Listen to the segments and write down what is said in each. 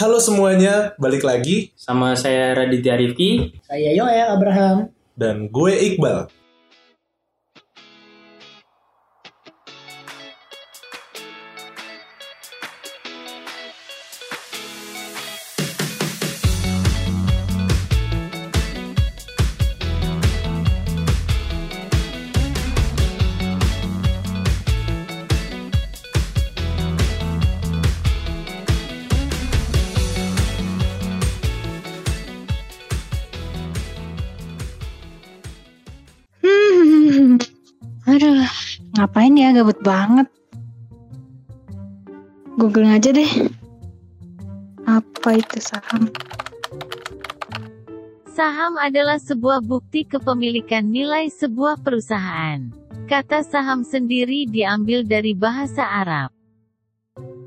Halo semuanya, balik lagi Sama saya Raditya Rifki. Saya Yoel Abraham. dan gue Iqbal. Gabut banget. Google aja deh. Apa itu saham? Saham adalah sebuah bukti kepemilikan nilai sebuah perusahaan. Kata saham sendiri diambil dari bahasa Arab.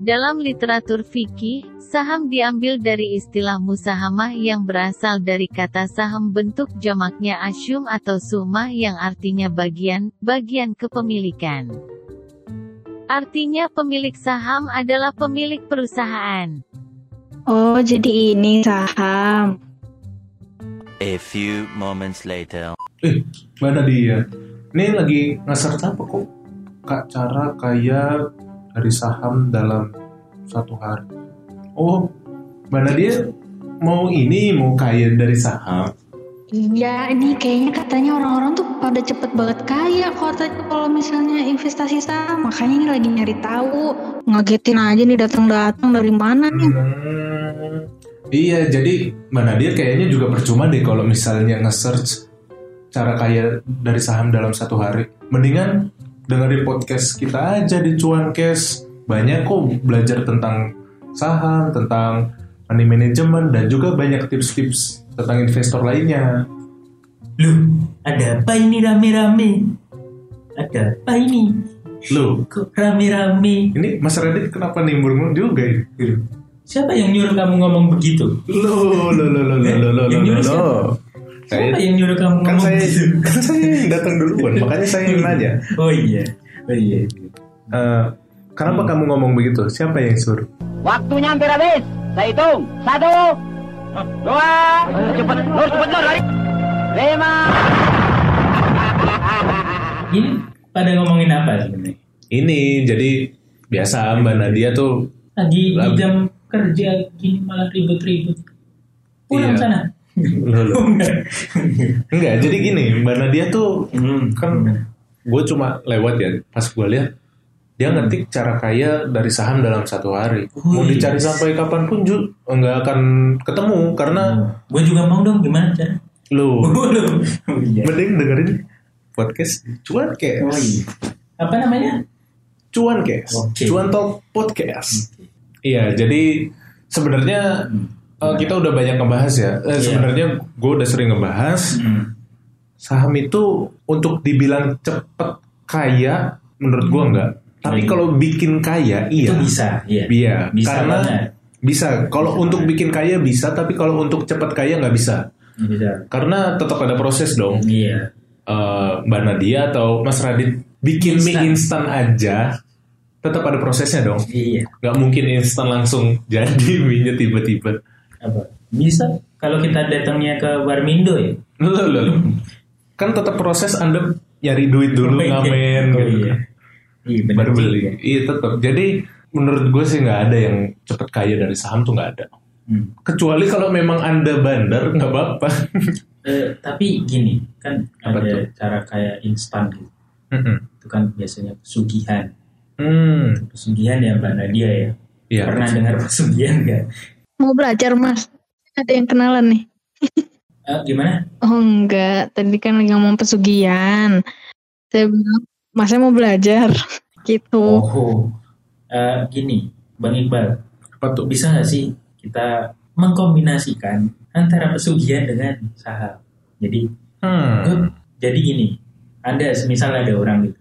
Dalam literatur fikih, saham diambil dari istilah musahamah yang berasal dari kata saham bentuk jamaknya asyum atau sumah yang artinya bagian, bagian kepemilikan. Artinya pemilik saham adalah pemilik perusahaan. Oh, jadi ini saham. A few moments later. Eh, mana dia? Ini lagi nge-search apa kok? Kak cara kaya dari saham dalam satu hari. Oh, mana dia mau ini mau kaya dari saham? Iya, ini kayaknya katanya orang-orang tuh pada cepet banget kaya katanya kalau misalnya investasi saham. Makanya ini lagi nyari tahu. Ngagetin aja nih datang-datang dari mana nih. Hmm, iya, jadi mana dia kayaknya juga percuma deh kalau misalnya nge-search cara kaya dari saham dalam satu hari. Mendingan dengerin podcast kita aja di Cuankes. Banyak kok belajar tentang saham, tentang money management, dan juga banyak tips-tips tentang investor lainnya. Loh, ada apa ini rame-rame? Ada apa ini? Loh, Kok rame-rame? ini Mas Radit kenapa nimbul juga ya? Siapa yang nyuruh kamu ngomong begitu? Loh, loh, loh, loh, loh, loh, loh, Yang loh, nyuruh loh. siapa? Yang nyuruh kamu kan ngomong saya, begitu? kan saya yang datang duluan, makanya saya yang nanya. Oh iya, oh iya. Eh, kenapa kamu ngomong begitu? Siapa yang suruh? Waktunya hampir habis. Saya hitung. Satu. Dua. Cepet. Lur, cepet, lur. Lari. Lima. Ini pada ngomongin apa sebenarnya? Ini jadi biasa Mbak Nadia tuh Lagi di jam kerja gini malah ribut-ribut. Pulang Iya. sana. Loh, loh. Oh, enggak. enggak jadi gini Mbak Nadia tuh Hmm, kan gue cuma lewat ya pas gue lihat dia ngetik cara kaya dari saham dalam satu hari mau Wih. dicari sampai kapan pun Ju nggak akan ketemu karena gue juga mau dong gimana cara? lo Oh. Oh, iya. mending dengerin podcast cuan kes Oh, iya. Apa namanya? cuan kes Oke. cuan talk podcast iya jadi sebenarnya eh, kita udah banyak ngebahas ya Eh, Iya. sebenarnya gue udah sering ngebahas Hmm. saham itu untuk dibilang cepet kaya menurut gua enggak tapi Iya. kalau bikin kaya iya Itu bisa, iya. Iya, Bisa karena banget. bisa kalau untuk bikin kaya bisa tapi kalau untuk cepet kaya nggak bisa Bisa. karena tetap ada proses dong Iya. Eh, mbak Nadia atau Mas Radit bikin mie instan aja tetap ada prosesnya dong Iya. nggak mungkin instan langsung jadi mie tiba-tiba Apa? Bisa kalau kita datangnya ke Warmindo ya. Loh, loh, loh. kan tetap proses anda nyari duit dulu ngamen Oh, gitu. iya. Iya baru beli. juga. Iya tetap. Jadi menurut gue sih nggak ada yang cepet kaya dari saham tuh nggak ada. Hmm. Kecuali kalau memang anda bandar nggak apa-apa. Eh, tapi gini kan Apa ada tuh? cara kayak instan gitu. Mm-mm. Itu kan biasanya pesugihan. hmm. Pesugihan ya Mbak Nadia ya. Iya. Pernah dengar pesugihan nggak? Mau belajar mas? Ada yang kenalan nih? Eh, gimana? Oh enggak, tadi kan lagi ngomong pesugihan. Saya bilang, masnya mau belajar. Gitu. Oh, Eh, gini Bang Iqbal. Apa tuh? bisa nggak sih kita mengkombinasikan antara pesugihan dengan saham? Jadi, Hmm. gue- jadi gini, ada semisal ada orang gitu,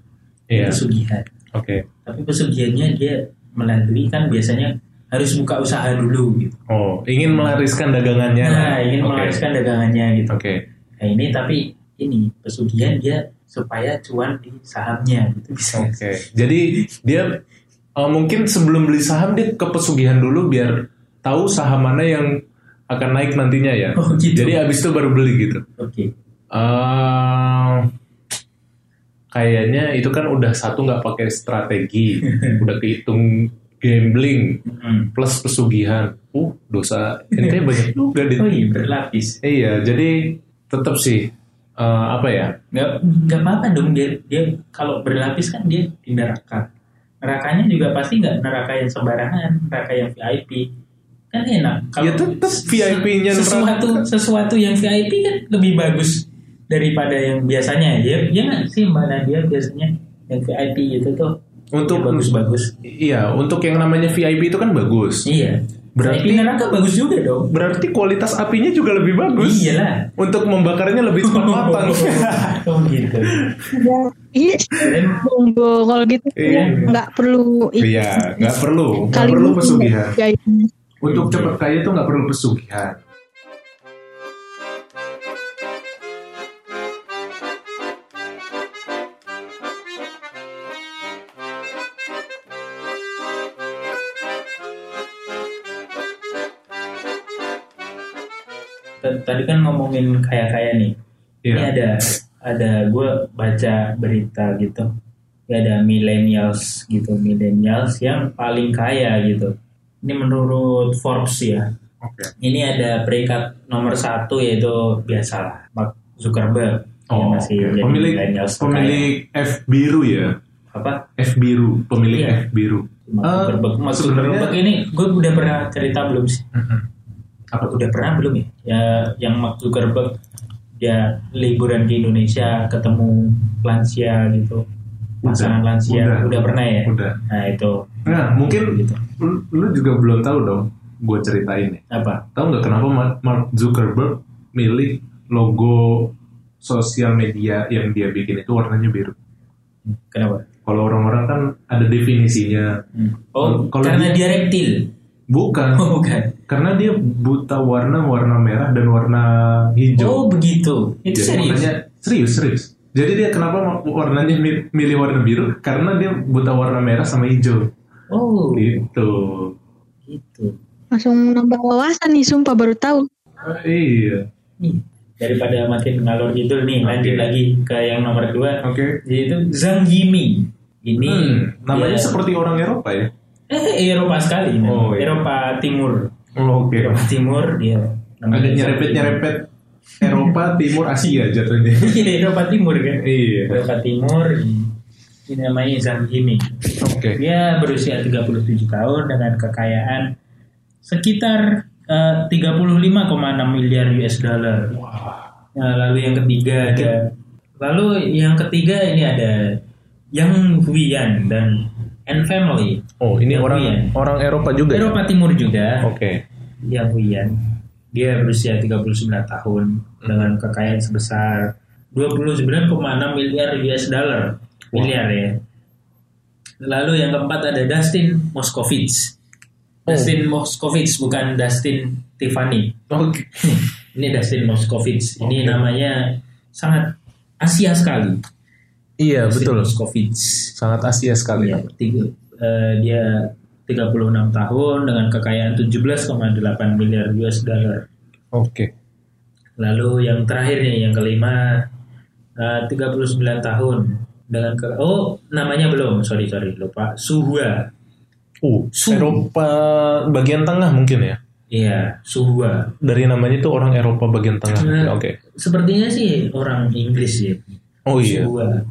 Iya. pesugihan, Oke. tapi pesugihannya dia melalui kan biasanya harus buka usaha dulu gitu. Oh, ingin melariskan dagangannya. Nah, ingin Oke. mewariskan dagangannya gitu. Oke. Nah ini tapi ini pesugihan dia supaya cuan di sahamnya gitu bisa. Oke. Jadi dia eh, mungkin sebelum beli saham dia ke pesugihan dulu biar tahu saham mana yang akan naik nantinya ya. Oh, gitu. Jadi abis itu baru beli gitu. Oke. Eh, kayaknya itu kan udah satu nggak pakai strategi, udah kehitung gambling Mm. plus pesugihan. Uh, dosa ente banyak juga. Oh iya berlapis. Iya, jadi tetap sih eh, apa ya? Nggak nggak apa-apa dong dia dia kalau berlapis kan dia di neraka. Nerakanya juga pasti nggak neraka yang sembarangan, neraka yang VIP. Kan enak. Kalau Ya, tetep se- VIP-nya sesuatu neraka. sesuatu yang VIP kan lebih bagus daripada yang biasanya. Ya, ya nggak sih mbak Nadia biasanya yang VIP itu tuh Untuk bagus-bagus. Iya, untuk yang namanya VIP itu kan bagus. Iya. Berarti- neraka bagus juga dong. Berarti kualitas apinya juga lebih bagus. Iyalah. Untuk membakarnya lebih cepat matang. oh gitu. Iya, Bunggo kalau gitu Iya. nggak perlu Iya, nggak perlu, nggak perlu pesugihan. ya, Untuk cepat kaya itu nggak perlu pesugihan. Tadi kan ngomongin kaya-kaya nih. Iya. Ini ada ada gue baca berita gitu. Ya ada millennials gitu, millennials yang paling kaya gitu. Ini menurut Forbes ya. Oke. Ini ada peringkat nomor satu yaitu biasalah Mark Zuckerberg Oh, masih jadi pemilik pemilik F biru ya. apa? F biru, pemilik Iya. F biru. Mark Eh, Zuckerberg. Mark sebenarnya- Zuckerberg ini gue udah pernah cerita belum sih? Apa udah pernah belum ya? Ya yang Mark Zuckerberg dia liburan di Indonesia ketemu lansia gitu. Pasangan lansia udah. udah, pernah ya? Udah. Nah, itu Nah, mungkin Gitu. lu, lu juga belum tahu dong. Gue ceritain nih. apa? Tahu nggak kenapa Ma- Mark Zuckerberg milih logo sosial media yang dia bikin itu warnanya biru? Kenapa? Kalau orang-orang kan ada definisinya. Oh, Kalau karena dia- dia reptil. Bukan. Oh, bukan. Karena dia buta warna warna merah dan warna Oh, hijau. begitu. Itu Jadi serius. makanya serius serius. Jadi dia kenapa warnanya mi- milih warna biru? Karena dia buta warna merah sama hijau. Oh, Gitu. gitu. langsung nambah wawasan nih, sumpah baru tahu. Oh, iya. Nih, daripada makin ngalor gitu nih, lanjut Oke. lagi ke yang nomor dua. Oke. Yaitu Zhang Yiming. Ini Hmm, namanya dia- seperti orang Eropa ya? Eh Eropa sekali. Oh, iya. Eropa Timur. Oh, Oke. Eropa Timur dia Ada nyerepet-nyerepet Eropa, Timur, Asia jatuhnya. Iya, Eropa Timur kan. iya. Eropa Timur ini namanya Zhang Yiming. Oke. Dia berusia 37 tahun dengan kekayaan sekitar eh, 35,6 miliar US dollar. Nah, lalu yang ketiga ada lalu yang ketiga ini ada Yang Huiyan dan and family. Oh, ini Yang orang orang Eropa juga. ya? Eropa Timur juga. Oke. Yang Huiyan. Dia berusia 39 tahun dengan kekayaan sebesar 29,6 miliar US dollar. Miliar ya. Lalu yang keempat ada Dustin Moskovitz. Dustin Moskovitz bukan Dustin Tiffany. Oke. Ini Dustin Moskovitz. Ini namanya sangat Asia sekali. Iya, betul. Moskovitz. Sangat Asia sekali. Iya, tiga, eh, dia 36 tahun dengan kekayaan 17,8 miliar US dollar. Oke. Lalu yang terakhir nih, yang kelima, eh, 39 tahun dengan ke oh namanya belum, sorry sorry lupa, Suhua, Uh, Su- Eropa bagian tengah mungkin ya. iya Suhua. Dari namanya itu orang Eropa bagian tengah. Nah, Oke. Sepertinya sih orang Inggris ya. Oh iya. Suhua.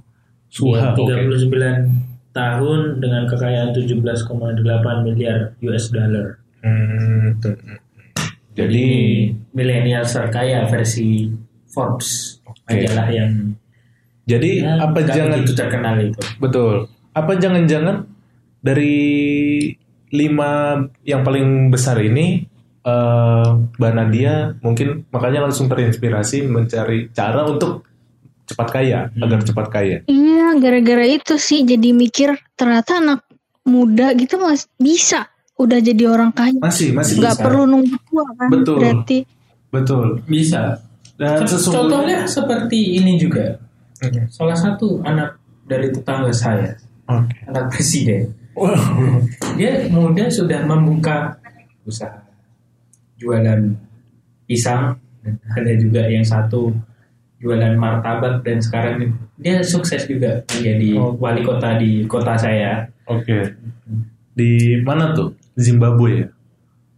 Suha, Dia oke. 39 tahun dengan kekayaan 17,8 miliar US dollar. Hmm. Jadi milenial terkaya versi Forbes Oke. adalah yang jadi ya, apa jangan begitu terkenal itu. betul? Apa jangan-jangan dari lima yang paling besar ini eh Mbak Nadia mungkin makanya langsung terinspirasi mencari cara untuk cepat kaya Hmm. agar cepat kaya. Iya, gara-gara itu sih jadi mikir ternyata anak muda gitu mas bisa udah jadi orang kaya. Masih masih Nggak bisa. perlu nunggu tua kan? Betul. Berarti Betul. Bisa. Dan sesungguhnya Contohnya seperti ini juga. Mhm. Salah satu anak dari tetangga saya, Oke. anak presiden. Wow. Dia muda sudah membuka usaha. jualan pisang dan ada juga yang satu jualan martabak dan sekarang dia sukses juga menjadi Oh. wali kota di kota saya Oke. Di mana tuh? Zimbabwe ya?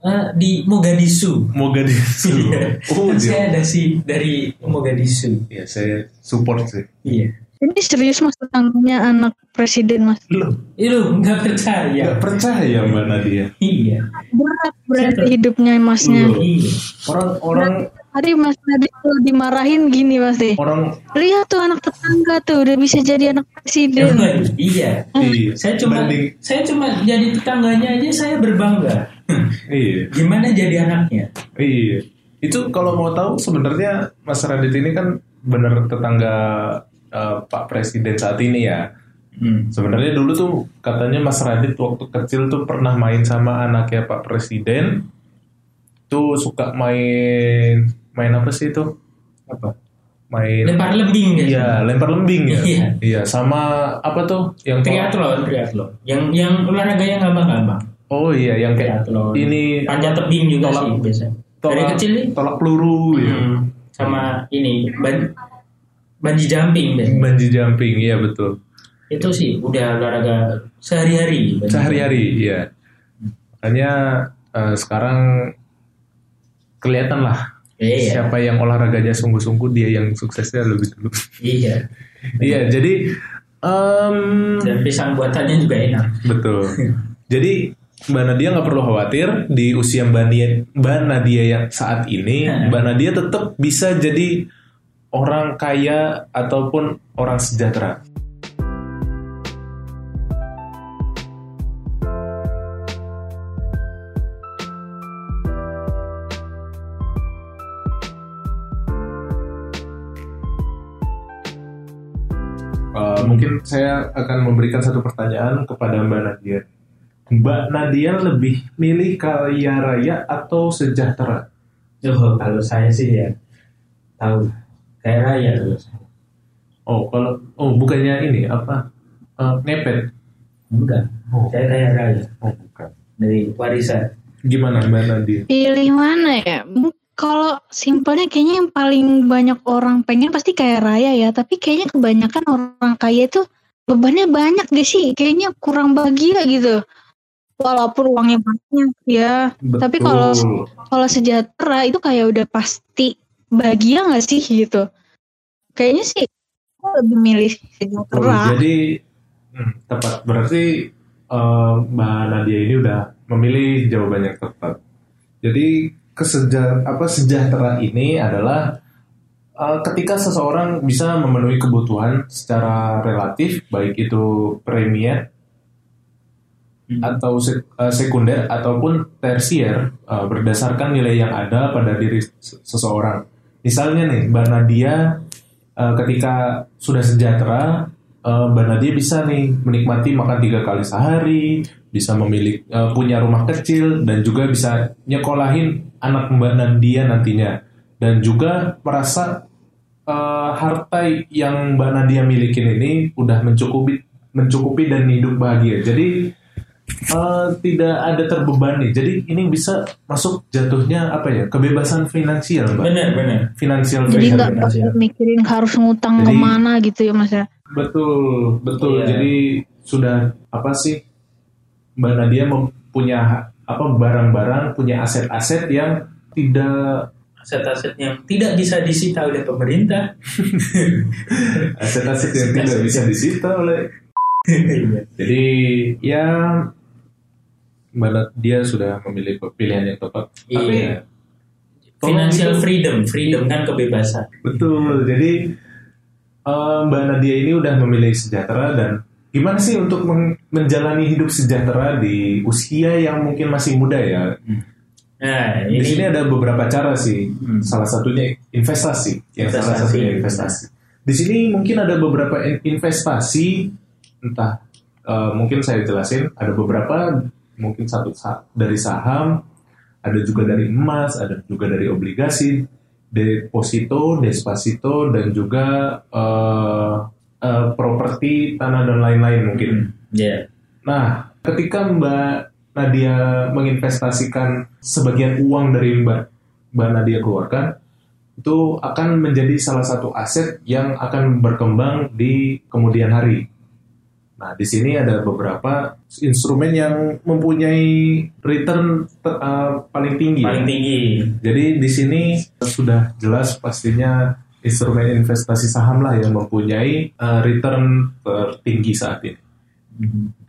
Eh, di Mogadishu Mogadishu. oh, kan saya ada sih dari Mogadishu Ya, saya support sih. iya Ini serius mas tetangganya anak presiden mas. Loh, itu nggak percaya nggak percaya Mbak Nadia. iya Berat berarti hidupnya masnya. Loh. iya Orang-orang Tadi mas tadi tuh dimarahin gini pasti. orang Lihat tuh anak tetangga tuh udah bisa jadi anak presiden. iya iya, saya cuma banding saya cuma jadi tetangganya aja saya berbangga iya. gimana jadi anaknya Iya. Itu kalau mau tahu sebenarnya Mas Radit ini kan bener tetangga eh, Pak Presiden saat ini ya. hmm. Sebenarnya dulu tuh katanya Mas Radit waktu kecil tuh pernah main sama anaknya Pak Presiden. Tuh suka main main apa sih itu? Apa? Main lempar lembing ya Iya, lempar lembing ya. Iya. Iya, sama apa tuh yang triathlon triathlon yang yang olahraga yang gampang-gampang Oh iya, yang kayak triathlon ini panjat tebing juga Tolak- sih biasa dari tolak, kecil nih tolak peluru ya. hmm, sama ini ban banji jumping. Bungee jumping, iya betul. itu sih udah olahraga sehari-hari banji Sehari-hari, iya. Makanya eh, sekarang kelihatan lah. Iya siapa yang olahraganya sungguh-sungguh dia yang suksesnya lebih dulu. iya iya, jadi em, dan pisang buatannya juga enak betul. jadi Mbak Nadia nggak perlu khawatir di usia Mbak Nadia, Mbak Nadia yang saat ini. Mbak Nadia tetap bisa jadi orang kaya ataupun orang sejahtera. Mungkin saya akan memberikan satu pertanyaan kepada Mbak Nadia. Mbak Nadia lebih milih kaya raya atau sejahtera? Oh, kalau saya sih ya tahu kayak raya kalau saya. Oh, kalau oh bukannya ini apa? Uh, ngepet. Enggak, Oh. saya kaya raya Oh, bukan. dari warisan. Gimana Mbak Nadia? Pilih mana ya? Kalau simpelnya kayaknya yang paling banyak orang pengen pasti kaya raya ya. Tapi kayaknya kebanyakan orang kaya itu bebannya banyak gak sih? Kayaknya kurang bahagia gitu. Walaupun uangnya banyak ya. Tapi kalau Betul. kalau sejahtera itu kayak udah pasti bahagia gak sih gitu? Kayaknya sih aku lebih milih Oh, sejahtera. jadi hmm, tepat berarti eh, Mbak Nadia ini udah memilih jawaban yang tepat. Jadi keseja apa sejahtera ini adalah eh, ketika seseorang bisa memenuhi kebutuhan secara relatif baik itu premier atau sek- eh, sekunder ataupun tersier eh, berdasarkan nilai yang ada pada diri se- seseorang. Misalnya nih Mbak Nadia eh, ketika sudah sejahtera, eh, Mbak Nadia bisa nih menikmati makan tiga kali sehari, bisa memiliki eh, punya rumah kecil dan juga bisa nyekolahin anak Mbak Nadia nantinya dan juga merasa eh, harta yang Mbak Nadia milikin ini udah mencukupi mencukupi dan hidup bahagia. Jadi eh, tidak ada terbebani. Jadi ini bisa masuk jatuhnya apa ya kebebasan finansial, Mbak. Benar, benar. Finansial Jadi nggak perlu mikirin harus ngutang Jadi- ke mana gitu ya mas ya. Betul, betul. Iya. Jadi sudah apa sih Mbak Nadia mempunyai apa barang-barang, punya aset-aset yang tidak Aset-aset yang tidak bisa disita oleh pemerintah. aset-aset yang tidak bisa disita oleh. Iya. Jadi ya Mbak Nadia sudah memilih pilihan yang tepat. Tapi Iya. Financial tolong itu- freedom, freedom kan kebebasan. Betul. Jadi eh, Mbak Nadia ini udah memilih sejahtera dan gimana sih untuk meng- menjalani hidup sejahtera di usia yang mungkin masih muda ya? Nah, Di ini sini ada beberapa cara sih. Hmm. Salah satunya investasi. Salah Investasi. satunya investasi. Di sini mungkin ada beberapa in- investasi entah eh, mungkin saya jelasin ada beberapa mungkin satu sa- dari saham, ada juga dari emas, ada juga dari obligasi, deposito, despacito dan juga eh, eh, properti tanah dan lain-lain mungkin. ya. Nah, ketika Mbak Nadia menginvestasikan sebagian uang dari Mbak Mbak Nadia keluarkan itu akan menjadi salah satu aset yang akan berkembang di kemudian hari. Nah, di sini ada beberapa instrumen yang mempunyai return te- eh, paling tinggi. ya. paling tinggi Jadi di sini sudah jelas pastinya instrumen investasi saham lah yang mempunyai uh, return tertinggi saat ini.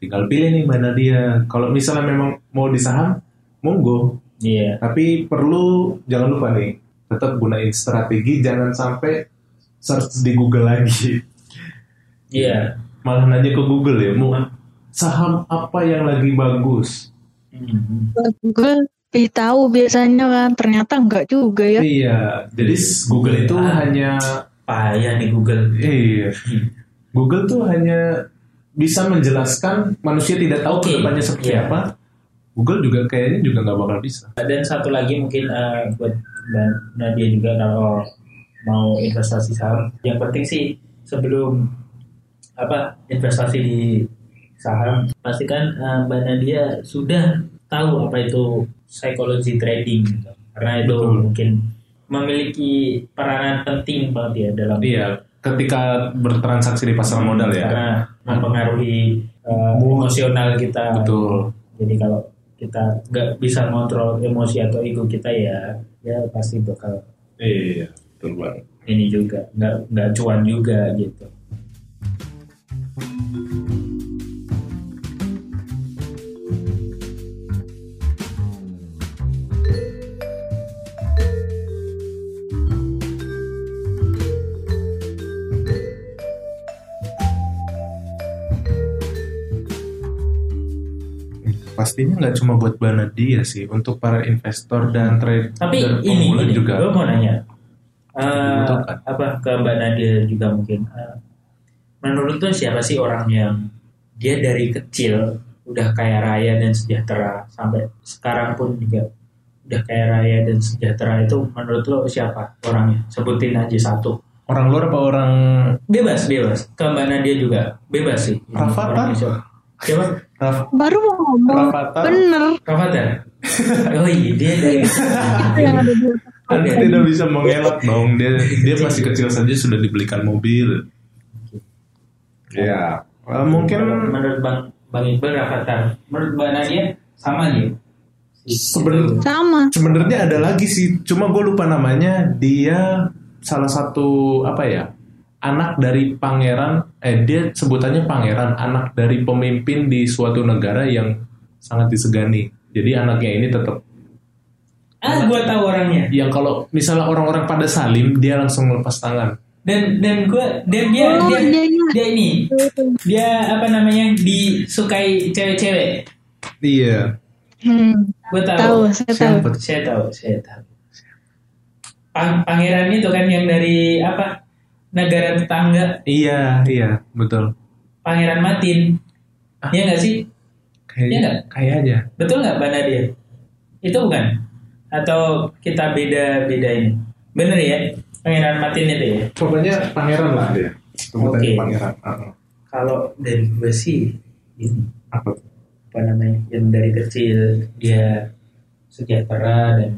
Tinggal pilih nih mana dia. Kalau misalnya memang mau di saham, monggo. iya Tapi perlu jangan lupa nih, tetap gunain strategi, jangan sampai search di Google lagi. iya Malah nanya ke Google ya, mau saham apa yang lagi bagus? Mhm. Google lebih tahu biasanya kan ternyata enggak juga ya Iya, jadi Google itu Ah. hanya payah nih Google Iya. Google tuh hanya bisa menjelaskan manusia tidak tahu Oke, ke depannya seperti iya. apa. Google juga kayaknya juga nggak bakal bisa. dan satu lagi mungkin eh, buat dan Nadia juga kalau mau investasi saham yang penting sih sebelum apa investasi di saham pastikan eh, Mbak Nadia sudah tahu apa itu psikologi trading gitu. karena itu Betul. mungkin memiliki peranan penting banget ya dalam Iya, ketika bertransaksi di pasar modal ya. karena mempengaruhi eh, Mood. emosional kita Betul. jadi kalau kita nggak bisa kontrol emosi atau ego kita ya ya pasti bakal Iya, betul banget. ini juga nggak nggak cuan juga gitu Pastinya nggak cuma buat Banadia sih, untuk para investor dan trader tapi ini pemula gini, juga. gue mau nanya. Dibutuhkan. apa ke mbak Nadia juga mungkin. Eh, menurut lo siapa sih orang yang dia dari kecil udah kaya raya dan sejahtera sampai sekarang pun juga udah kaya raya dan sejahtera? Itu menurut lo siapa orangnya? Sebutin aja satu. Orang luar apa orang bebas bebas. Ke mbak Nadia juga. Bebas sih. Rafathar? Orangnya siapa? Raf- baru mau ngomong Rafathar? bener Rafathar oh iya dia dari itu yang ada di Anda tidak bisa mengelak dong. Dia dia masih kecil saja sudah dibelikan mobil. Ya, eh, mungkin menurut bang bang Iqbal Rafathar menurut mbak Nadia sama nih Seben- sama sebenarnya ada lagi sih, cuma gue lupa namanya. Dia salah satu apa ya? Anak dari pangeran, eh dia sebutannya pangeran, anak dari pemimpin di suatu negara yang sangat disegani. Jadi anaknya ini tetap ah gue tahu orangnya. Yang kalau misalnya orang-orang pada salim, dia langsung lepas tangan. dan dan gue dan dia Oh, dia iya. dia ini. Dia apa namanya disukai cewek-cewek. Iya. hmm, gue tahu, tahu saya tahu. Saya tahu saya tahu. Pang- pangeran itu kan yang dari apa negara tetangga Iya, iya, betul. pangeran Matin Ah. Iya nggak sih Iya Kayaknya, nggak? kayaknya. betul nggak mbak Nadia itu bukan atau kita beda beda ini bener ya pangeran Matin itu ya Pokoknya pangeran lah dia. Sebutannya Oke. pangeran. Ah, kalau dari gue sih ini Apa? apa namanya yang dari kecil dia sejahtera dan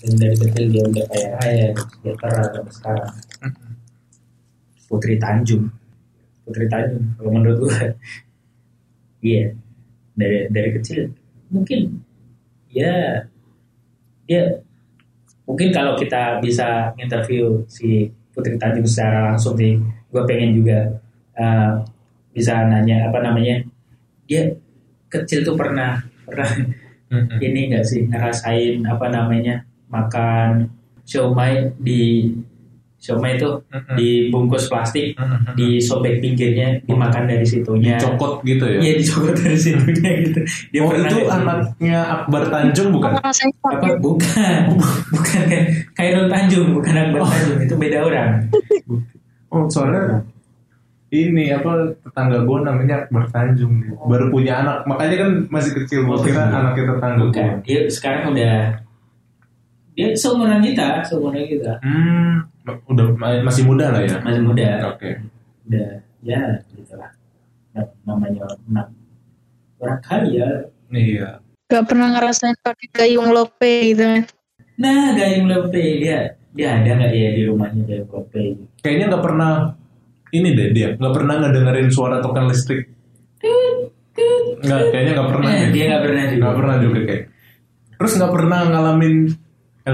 dan dari kecil dia udah kaya raya sejahtera sampai sekarang Putri Tanjung. Putri Tanjung kalau menurut gue iya. Dari dari kecil mungkin ya dia mungkin kalau kita bisa interview si Putri Tanjung secara langsung sih gue pengen juga uh, bisa nanya apa namanya dia kecil tuh pernah pernah ini enggak sih ngerasain apa namanya makan siomay di siomay itu Mm-mm. dibungkus plastik Mm-mm. disobek pinggirnya dimakan dari situnya Cokot gitu ya. iya dicokot dari situnya gitu dia oh itu sih? anaknya Akbar Tanjung bukan? apa bukan bukan kayak Khairul Tanjung bukan Akbar Tanjung itu beda orang Oh soalnya ini apa tetangga gue namanya Akbar Tanjung dia. baru punya anak makanya kan masih kecil gue Oh, kira iya. anaknya tetangga gue. bukan dia sekarang udah dia seumuran kita seumuran kita Hmm, udah ma- masih muda lah ya. masih muda Oke. udah ya gitulah namanya anak orang kaya Iya. Gak pernah ngerasain pakai gayung lope gitu kan. Nah, Gayung Lope dia dia ada nggak ya di rumahnya Gayung Lope? Kayaknya nggak pernah ini deh dia nggak pernah ngedengerin suara token listrik. Nggak, kayaknya nggak pernah. Eh, dia nggak pernah juga. Nggak pernah juga kayak. Terus nggak pernah ngalamin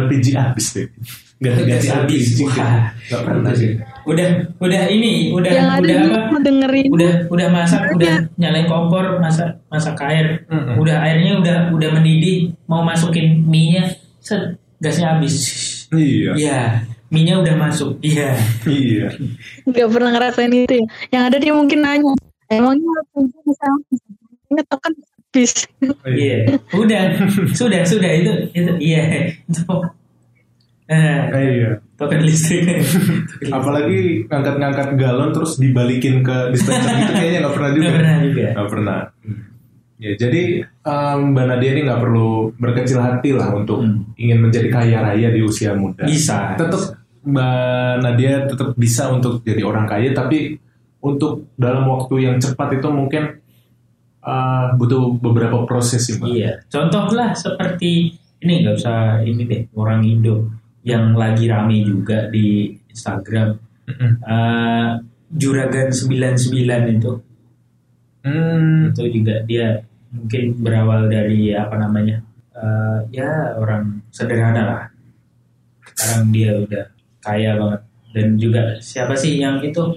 LPG habis deh. Ganti-ganti Gas habis. Nggak pernah sih. Udah udah ini udah Yang ada udah apa? dengerin. Udah udah masak udah nyalain kompor masak masak air. Mm-mm. Udah airnya udah udah mendidih mau masukin mie-nya set gasnya habis. Iya. Iya, mie-nya udah masuk. Iya. Iya. Gak pernah ngerasain itu ya. Yang ada dia mungkin nanya. Emangnya LPG bisa habis? Ini token habis. Iya. Udah, sudah sudah itu itu iya. Itu. Nah, Iya. token listrik. Apalagi ngangkat-ngangkat galon terus dibalikin ke dispenser gitu kayaknya nggak pernah juga. Nggak pernah juga. Nggak pernah. Ya jadi em, Mbak Nadia ini nggak perlu berkecil hati lah untuk Hmm. ingin menjadi kaya raya di usia muda. Bisa. Tetap Mbak Nadia tetap bisa untuk jadi orang kaya tapi untuk dalam waktu yang cepat itu mungkin eh, butuh beberapa proses sih Mbak. Iya. Contoh lah seperti ini nggak usah ini deh orang Indo yang lagi rame juga di Instagram. Mm-mm. Eh, Juragan 99 itu Hmm, itu juga dia mungkin berawal dari apa namanya eh, ya orang sederhana lah sekarang dia udah kaya banget dan juga siapa sih yang itu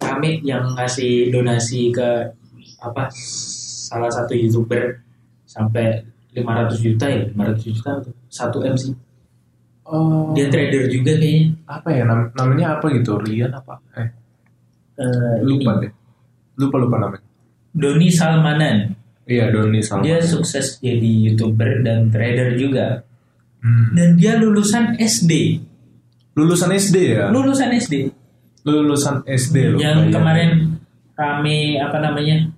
kami yang ngasih donasi ke apa salah satu youtuber sampai 500 juta ya 500 juta satu MC oh, dia trader juga kayaknya apa ya nam- namanya apa gitu Rian apa? Eh Eh, lupa ini, deh. Lupa lupa namanya. Doni Salmanan Iya Doni Salman. dia sukses jadi youtuber dan trader juga Hmm. dan dia lulusan SD Lulusan SD ya? lulusan SD Lulusan SD loh. yang kemarin rame apa namanya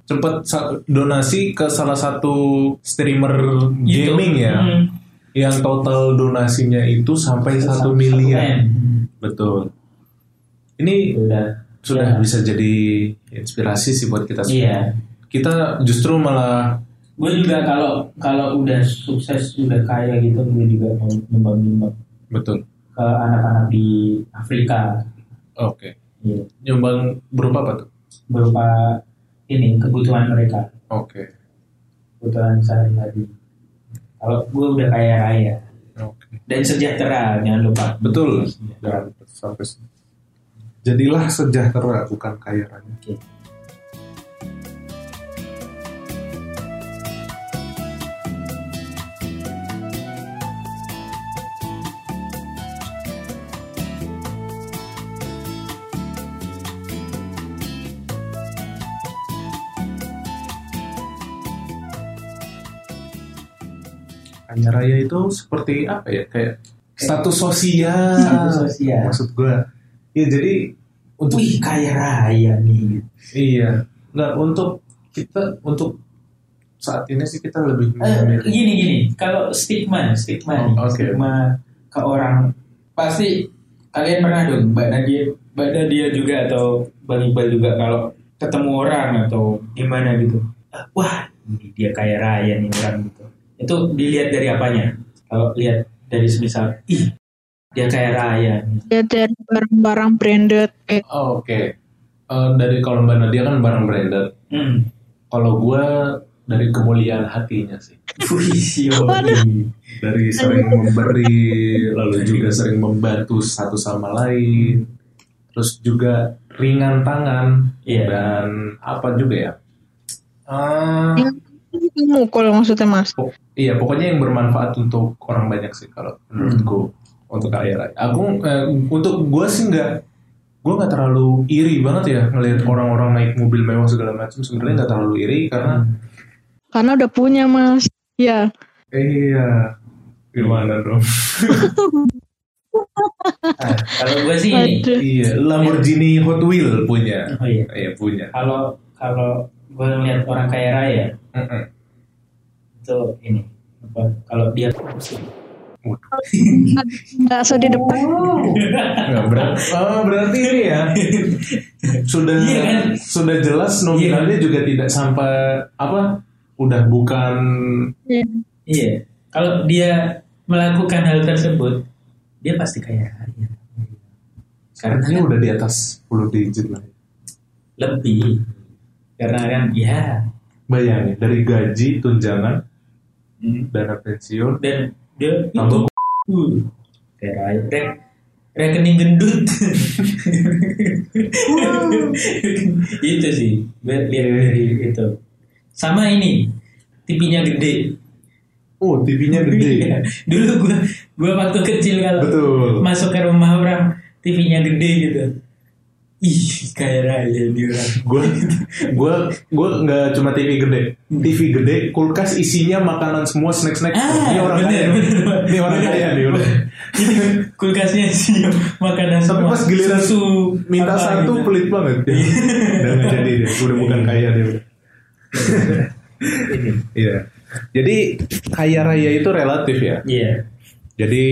Sa- donasi ke salah satu streamer YouTube. gaming ya. Hmm. Yang total donasinya itu sampai satu miliar. M. Betul. Ini udah sudah Ya. bisa jadi inspirasi sih buat kita semua. iya Kita justru malah gue juga kalau kalau udah sukses udah kaya gitu gue juga mau nyumbang nyumbang betul. ke anak-anak di Afrika Oke. Iya. Nyumbang berupa apa tuh? berupa ini kebutuhan mereka Oke. kebutuhan sehari-hari kalau gue udah kaya raya Oke. dan sejahtera jangan lupa Betul. Jangan sampai jadilah sejahtera bukan kaya raya. Oke. Raya itu seperti apa ya? Kayak status sosial. Status sosial. Maksud gue. Ya jadi untuk Wih kaya raya nih iya. Nggak untuk kita untuk saat ini sih kita lebih memilih. gini gini kalau stigma stigma nih, Oh, oke. stigma ke orang pasti kalian pernah dong mbak Nadia mbak Nadia juga atau bang Iqbal juga kalau ketemu orang atau gimana gitu "Ah, wah ini dia kaya raya nih orang gitu itu dilihat dari apanya kalau lihat dari semisal ih dia kaya raya. Ya dari barang-barang branded kayak Oh, Oke. Eh, dari kalau Mbak Nadia kan barang branded. hmm. Kalau gue dari kemuliaan hatinya sih. Dari sering memberi, lalu juga sering membantu satu sama lain. Terus juga ringan tangan Iya. dan apa juga ya? Ah, yang mukul maksudnya mas. pok- iya, pokoknya yang bermanfaat untuk orang banyak sih kalau menurutku untuk kaya raya. Aku eh, untuk gue sih nggak, gue nggak terlalu iri banget ya ngelihat orang-orang naik mobil mewah segala macam. Sebenarnya nggak terlalu iri karena Karena udah punya mas. Ya. iya gimana dong? Nah, kalau gue sih ini Aduh. iya, Lamborghini Hot Wheel punya. oh iya Iya punya. kalau kalau gue ngeliat orang kaya raya Mm-mm. Itu ini apa kalau dia Bakso di depan. Nggak, berarti, oh, berarti ini ya sudah Iya kan? sudah jelas nominalnya juga tidak sampai apa udah bukan Iya. Kalau dia melakukan hal tersebut, dia pasti kaya raya. karena dia udah di atas 10 digit lah. Lebih. Karena kan ya Bayangin dari gaji, tunjangan, hmm, dana pensiun, dan dia tambah uh, kaya raya. Rek, rekening gendut. itu sih. Biar itu. Sama ini. TV-nya gede. oh TV-nya gede. Iya. Dulu gua gua waktu kecil kalau Betul. masuk ke rumah orang TV-nya gede gitu. Ih, kaya raya dia orang. Gue gue gue nggak cuma TV gede, TV gede, kulkas isinya makanan semua snack-snack. Ah, ini orang bener, kaya, bener, bener. ini orang kaya nih udah. Ini kulkasnya sih makanan Tapi semua. pas giliran Susu, minta apa satu gitu. pelit banget. Udah nggak jadi dia, udah bukan kaya dia udah. Ini. Iya. Jadi kaya raya itu relatif ya. Iya. Jadi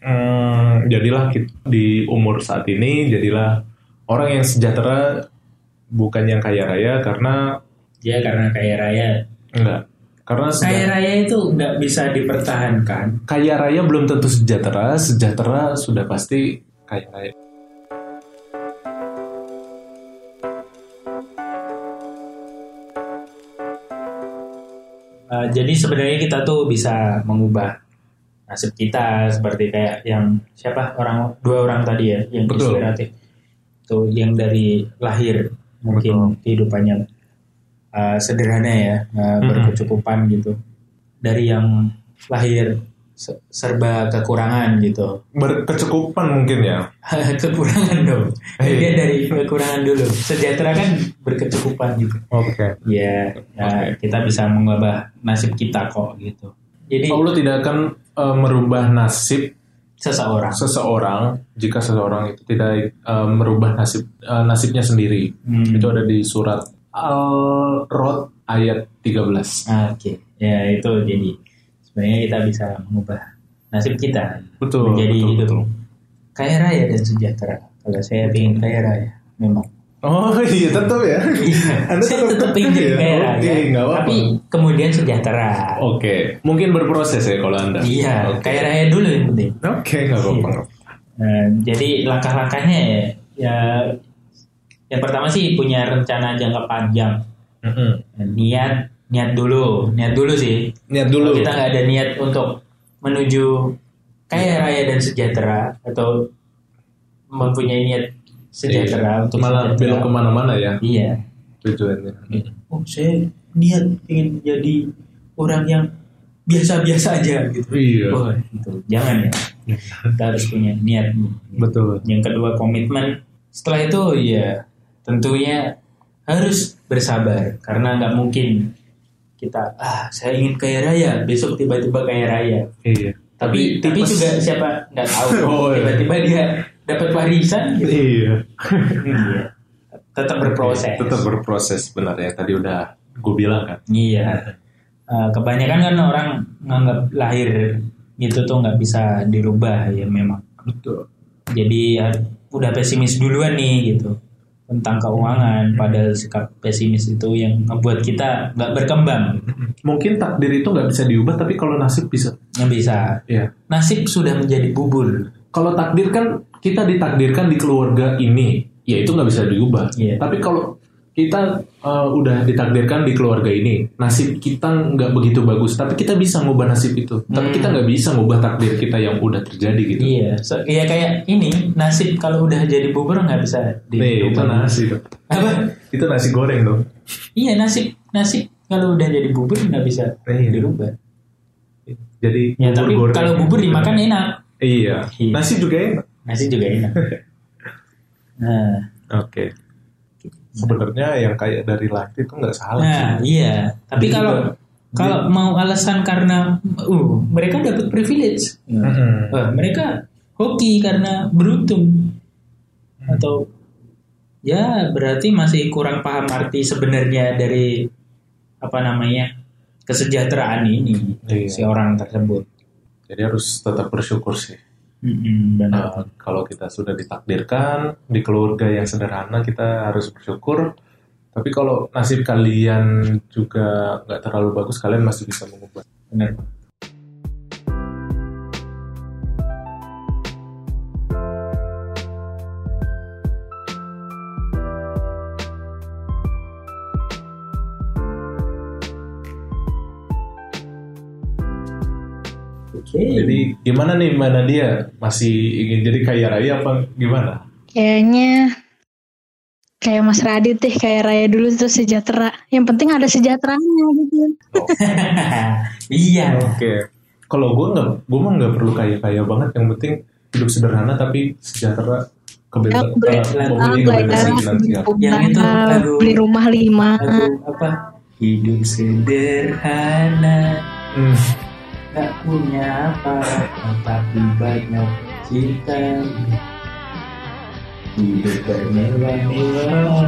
hmm, jadilah kit- di umur saat ini jadilah orang yang sejahtera bukan yang kaya raya karena Dia karena kaya raya. enggak. Karena Kaya sejahtera- raya itu nggak bisa dipertahankan. kaya raya belum tentu sejahtera, sejahtera sudah pasti kaya raya. Uh, jadi sebenarnya kita tuh bisa mengubah nasib kita seperti kayak yang siapa orang dua orang tadi ya yang Betul. inspiratif tuh yang dari lahir mungkin kehidupannya uh, sederhana ya uh, berkecukupan gitu. Dari yang lahir se- serba kekurangan gitu. Berkecukupan mungkin ya. kekurangan dong. Iya. dia dari kekurangan dulu. Sejahtera kan berkecukupan gitu. Oke. ya nah, kita bisa mengubah nasib kita kok gitu. Jadi Allah tidak akan eh, merubah nasib seseorang seseorang jika seseorang itu tidak eh, merubah nasib eh, nasibnya sendiri. Hmm. Itu ada di surat Al-Rod ayat 13. Ah, oke ya itu jadi sebenarnya kita bisa mengubah nasib kita Betul, menjadi betul, hidup betul. kaya raya dan sejahtera kalau saya ingin kaya raya memang Oh iya tetap ya. Anda saya tetap tetap ingin ya? Oke, nggak apa-apa. tapi kemudian sejahtera Oke, mungkin berproses ya kalau Anda. iya Oke. kaya raya dulu yang penting Oke, nggak apa-apa. Iya. Nah, jadi langkah-langkahnya ya, ya yang pertama sih punya rencana jangka panjang Mm-mm. niat niat dulu niat dulu sih Niat dulu. Kalau kita nggak ada niat untuk menuju kaya raya dan sejahtera atau mempunyai niat sejahtera Iya. untuk malah sejahtera. belok ke mana-mana ya iya tujuannya. oh saya niat ingin menjadi orang yang biasa-biasa aja gitu Iya. oh, itu jangan ya kita harus punya niat Betul. yang kedua komitmen setelah itu ya tentunya harus bersabar karena nggak mungkin kita ah saya ingin kaya raya besok tiba-tiba kaya raya Iya. tapi tapi pas- juga siapa nggak tahu Oh, iya. tiba-tiba dia dapat warisan gitu Iya. Iya. tetap berproses Tetap berproses benar ya. Tadi udah gue bilang kan. iya Eh, kebanyakan kan orang nganggap lahir gitu tuh nggak bisa dirubah ya memang Betul. jadi ya, udah pesimis duluan nih gitu tentang keuangan padahal sikap pesimis itu yang membuat kita nggak berkembang Mungkin takdir itu nggak bisa diubah, tapi kalau nasib bisa. nggak bisa Iya. nasib sudah menjadi bubur Kalau takdir kan kita ditakdirkan di keluarga ini, ya itu nggak bisa diubah. Iya. Tapi kalau kita uh, udah ditakdirkan di keluarga ini, nasib kita nggak begitu bagus, tapi kita bisa ngubah nasib itu. Tapi Hmm. kita nggak bisa ngubah takdir kita yang udah terjadi gitu. iya so, ya kayak ini nasib kalau udah jadi bubur nggak bisa Nih, itu dirubah nasi dong. apa Itu nasi goreng dong. iya nasib nasib kalau udah jadi bubur nggak bisa Iya. dirubah Jadi ya tapi goreng. kalau bubur dimakan enak Iya. Iya. Nasi juga enak. Nasi juga enak nah Oke. Sebenarnya yang kayak dari lahir itu nggak salah Nah, sih. iya. Tapi kalau juga- kalau mau alasan karena uh, mereka dapat privilege. Mm-mm. Wah, mereka hoki karena beruntung. Atau ya berarti masih kurang paham arti sebenarnya dari apa namanya? kesejahteraan ini Iya. si orang tersebut. Jadi harus tetap bersyukur sih. Benar. Nah, kalau kita sudah ditakdirkan di keluarga yang sederhana, kita harus bersyukur. Tapi kalau nasib kalian juga nggak terlalu bagus, kalian masih bisa mengubah. Benar. Oke. Jadi gimana nih Mbak Nadia? Masih ingin jadi kaya raya apa gimana? Kayaknya kayak Mas Radit deh kayak raya dulu terus sejahtera. Yang penting ada sejahteranya gitu. iya. Oke. Kalau gue nggak, gue mah nggak perlu kaya kaya banget. Yang penting hidup sederhana tapi sejahtera Ya, eh, mempunyai kebebasan finansial. Yang itu, aduh. beli rumah lima. Lagu apa? Hidup sederhana, Hmm. Tak punya apa-apa, tapi banyak cinta. Hidup bermewah-mewah.